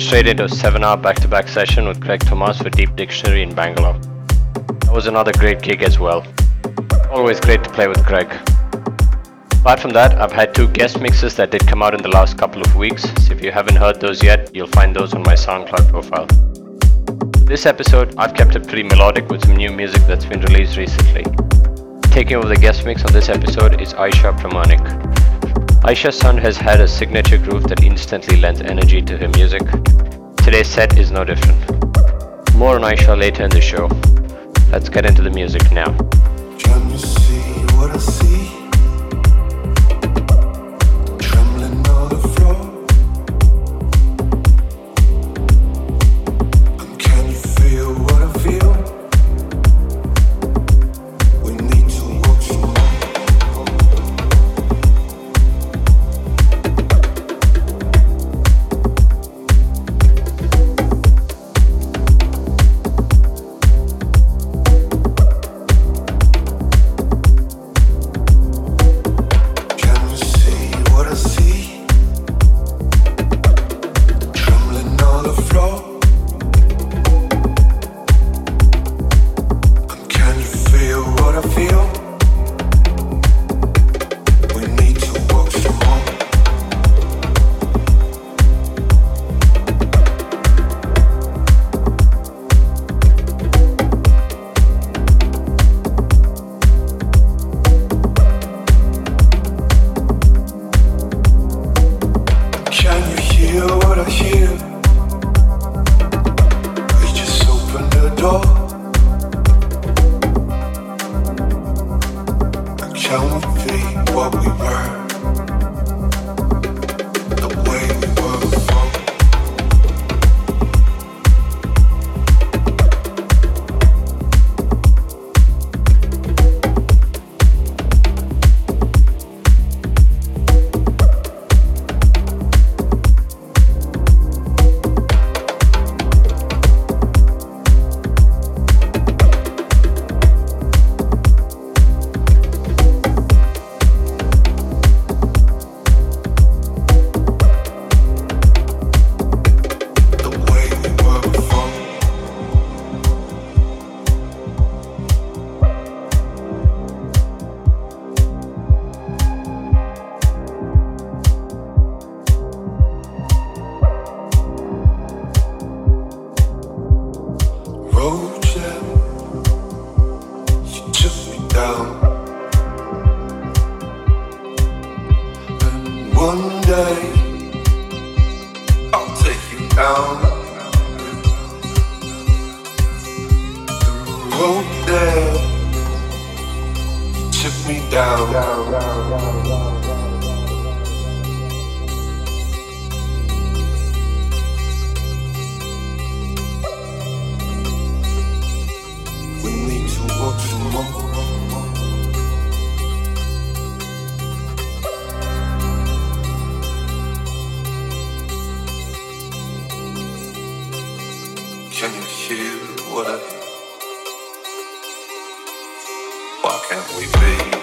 Straight into a 7 hour back to back session with Greg Thomas for Deep Dictionary in Bangalore. That was another great gig as well. Always great to play with Greg. Apart from that, I've had two guest mixes that did come out in the last couple of weeks, so if you haven't heard those yet, you'll find those on my SoundCloud profile. For this episode, I've kept it pretty melodic with some new music that's been released recently. Taking over the guest mix on this episode is Ayesha Pramanik. Ayesha's sound has had a signature groove that instantly lends energy to her music. Today's set is no different. More on Aisha later in the show. Let's get into the music now. down. The road there took me down. We need to walk some more. you away. Why can't we be?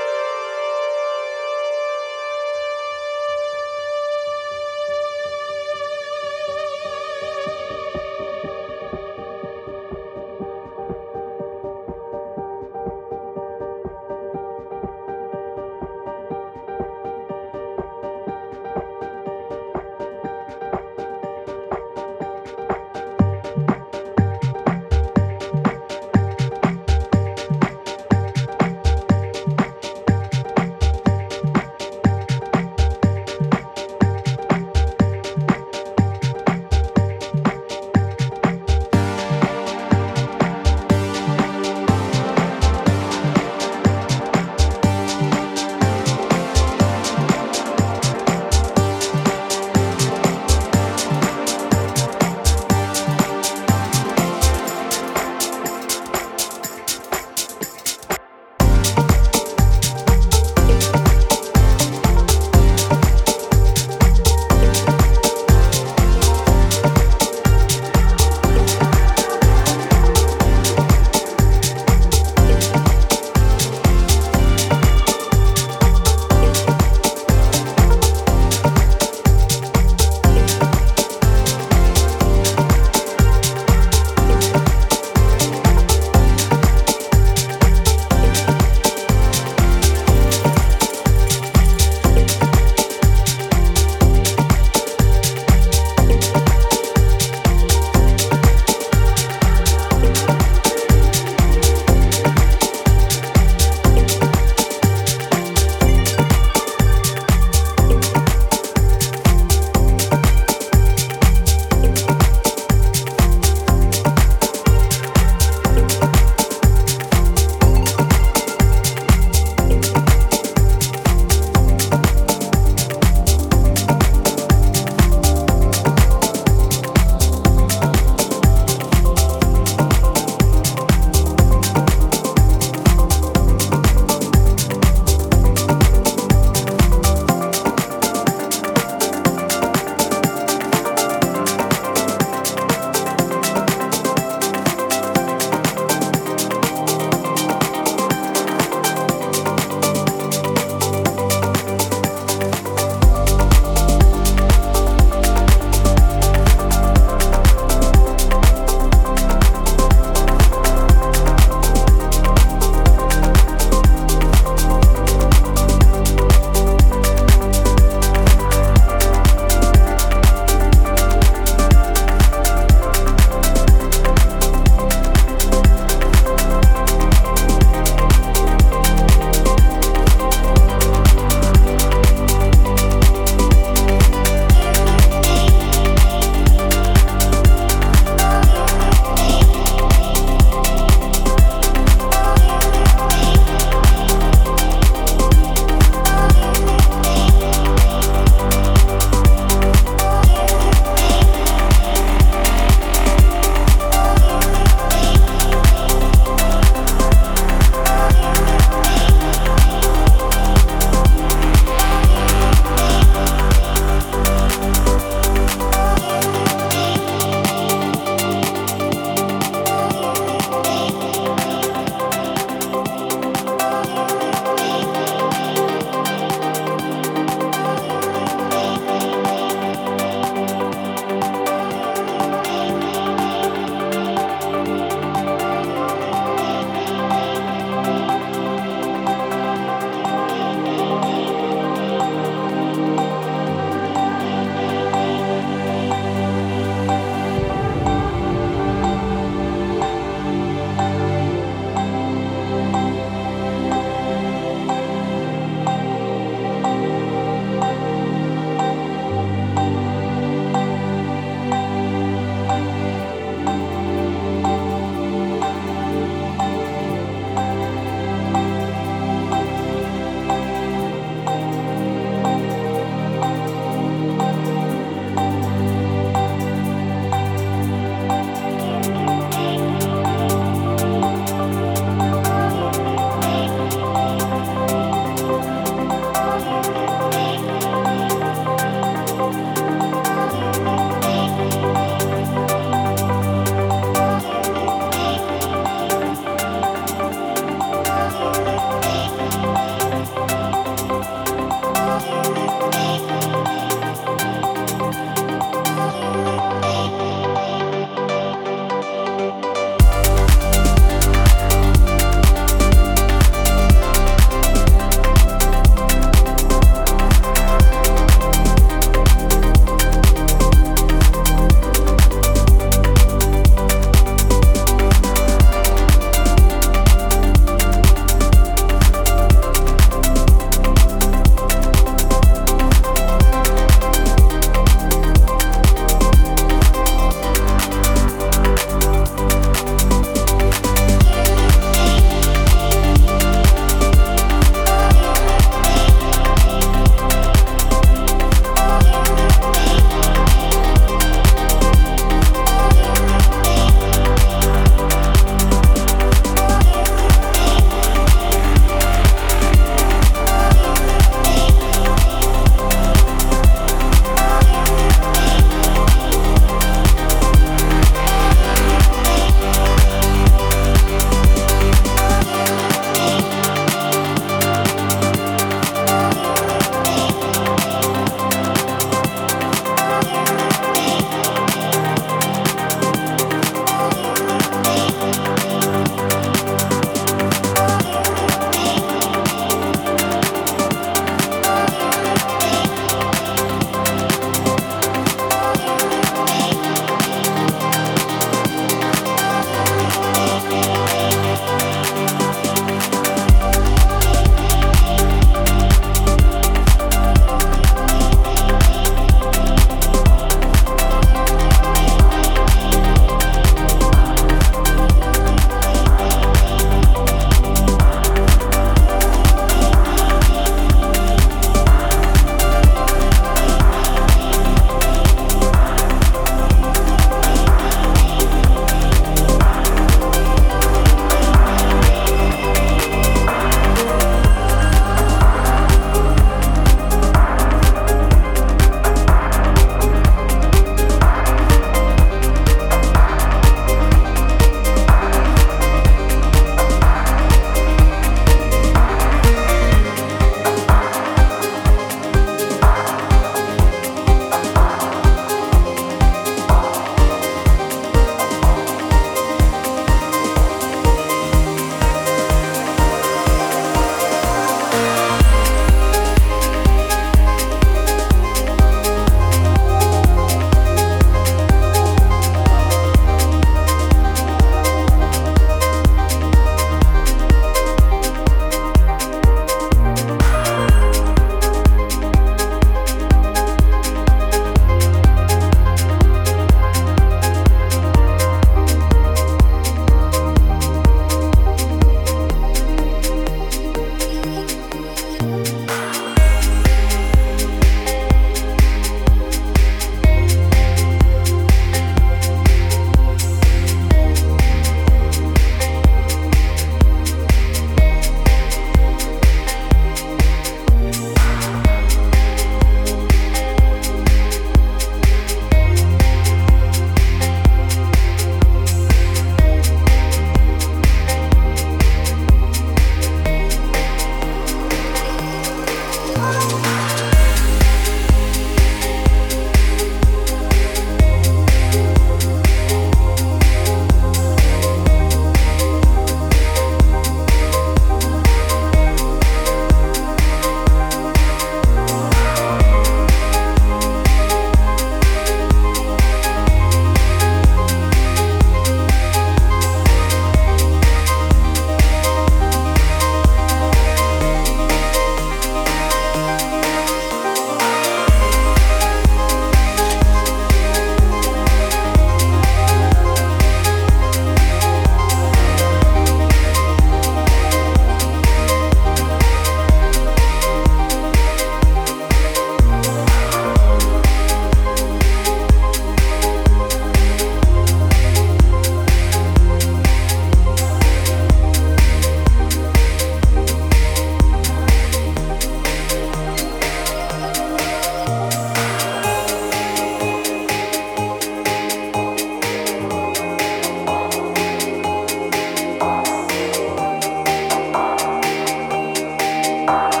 Bye.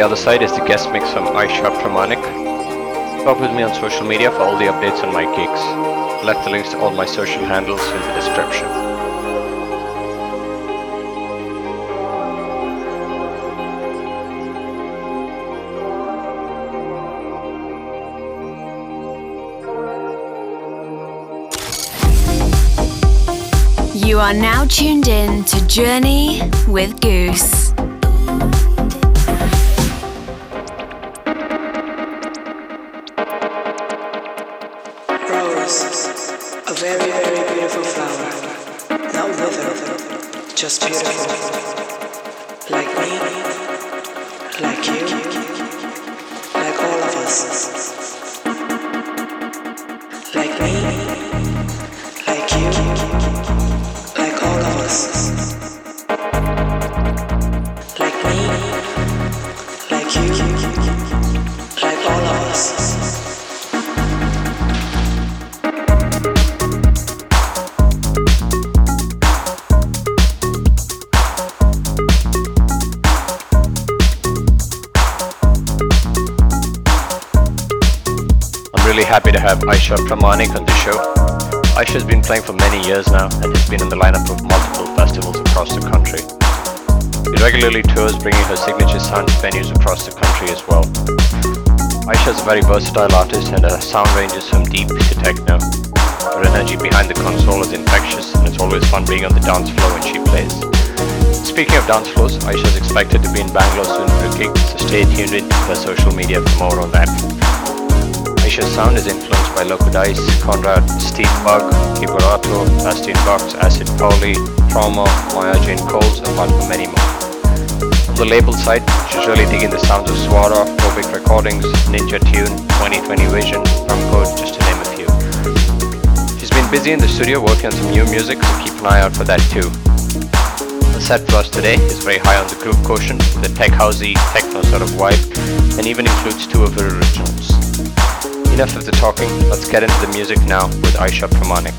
The other side is the guest mix from Ayesha Pramanik. Talk with me on social media for all the updates on my gigs. Left the links to all my social handles in the description. You are now tuned in to Journey with Goos. Ayesha Pramanik on the show. Ayesha's been playing for many years now and has been in the lineup of multiple festivals across the country. She regularly tours bringing her signature sound to venues across the country as well. Ayesha is a very versatile artist and her sound ranges from deep to techno. Her energy behind the console is infectious and it's always fun being on the dance floor when she plays. Speaking of dance floors, Ayesha is expected to be in Bangalore soon for a gig, so stay tuned into her social media for more on that. Ayesha's sound is influenced by Loco Dice, Conrad, Steve Bug, Kiberato, Bastien Box, Acid Pauli, Trauma, Maya Jane Coles, from many more. On the label side, she's really digging the sounds of Swara, Phobiq Recordings, Ninja Tune, 2020 Vision, Drum Code, just to name a few. She's been busy in the studio working on some new music, so keep an eye out for that too. The set for us today is very high on the groove quotient, the tech housey, techno sort of vibe, and even includes two of her originals. Enough of the talking, let's get into the music now with Ayesha Pramanik.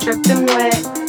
Strip them wet.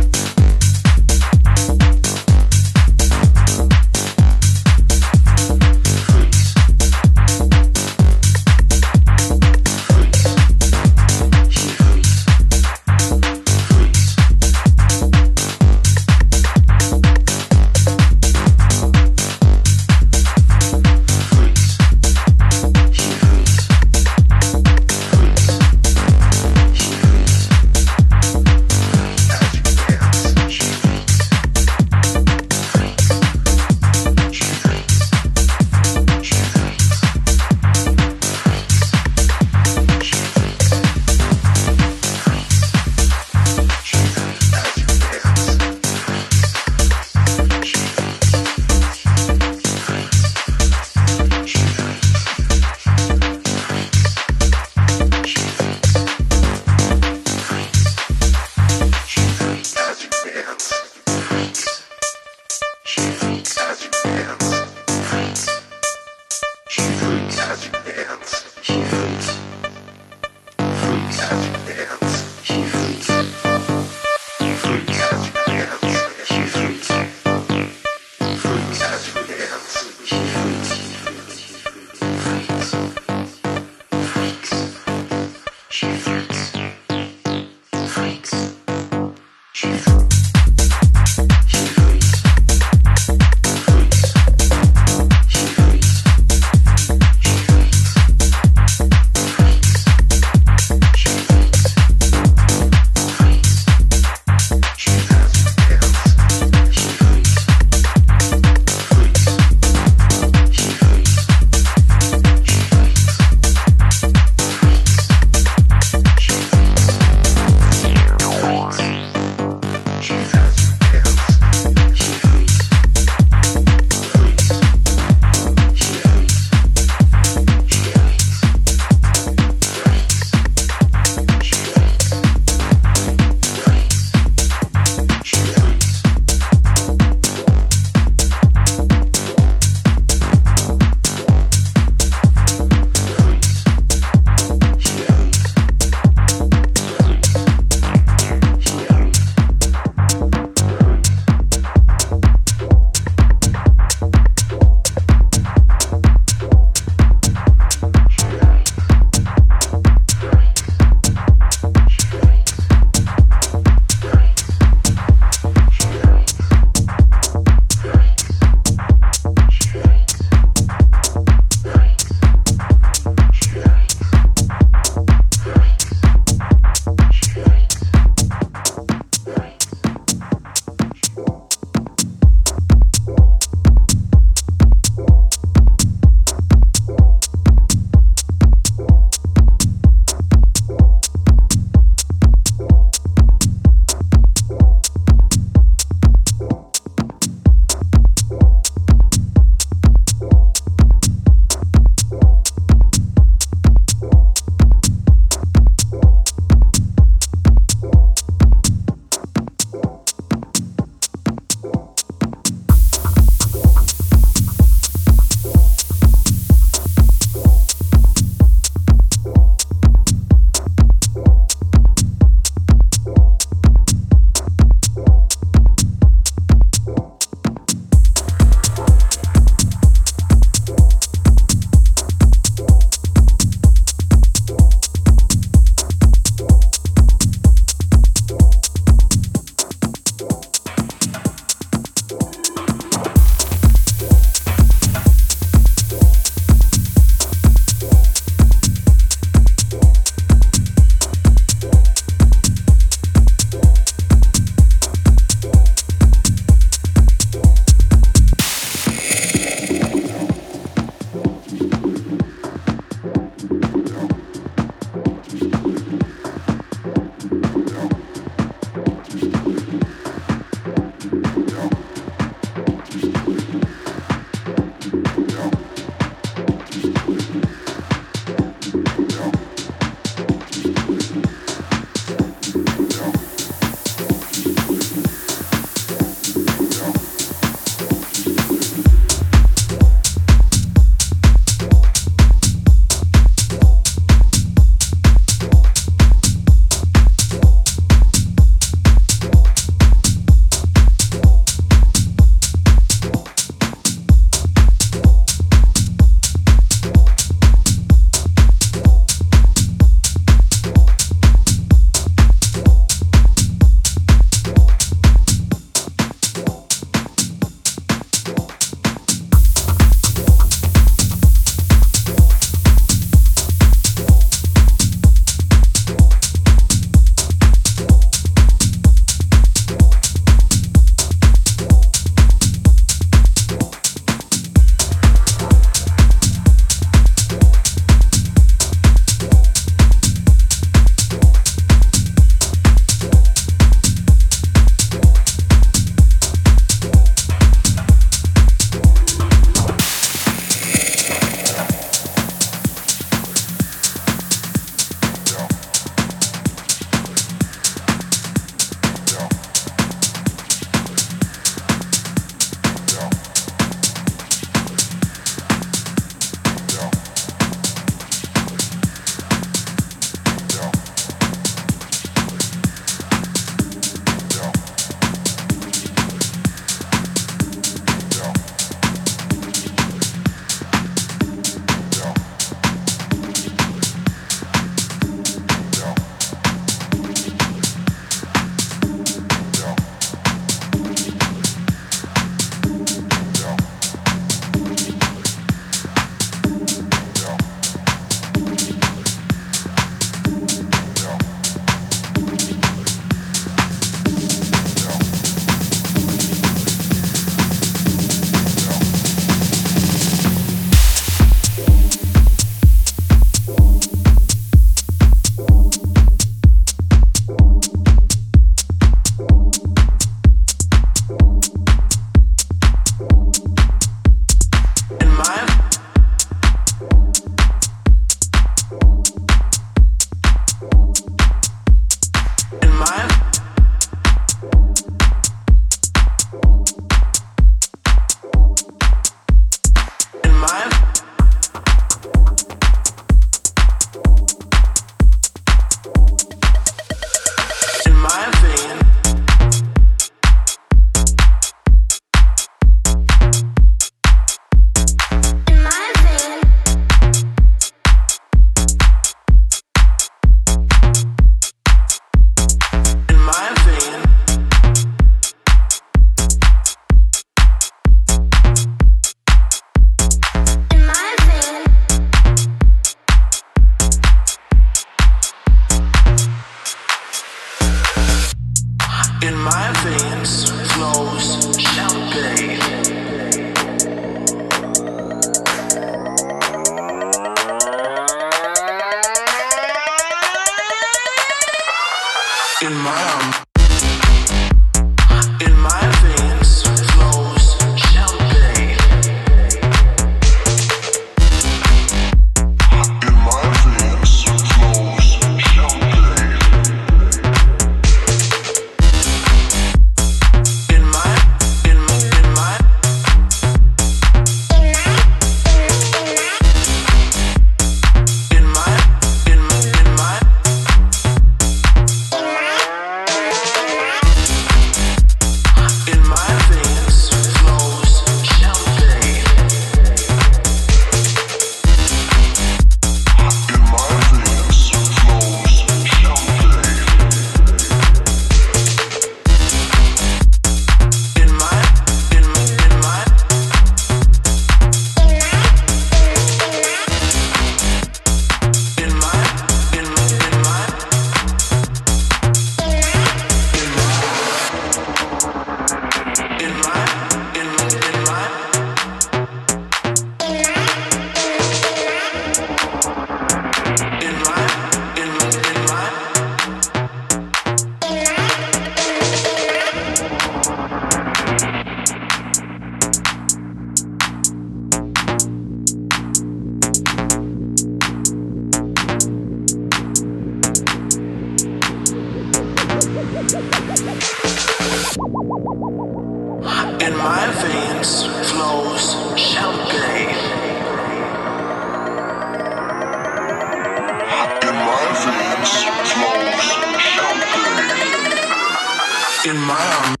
in my arms.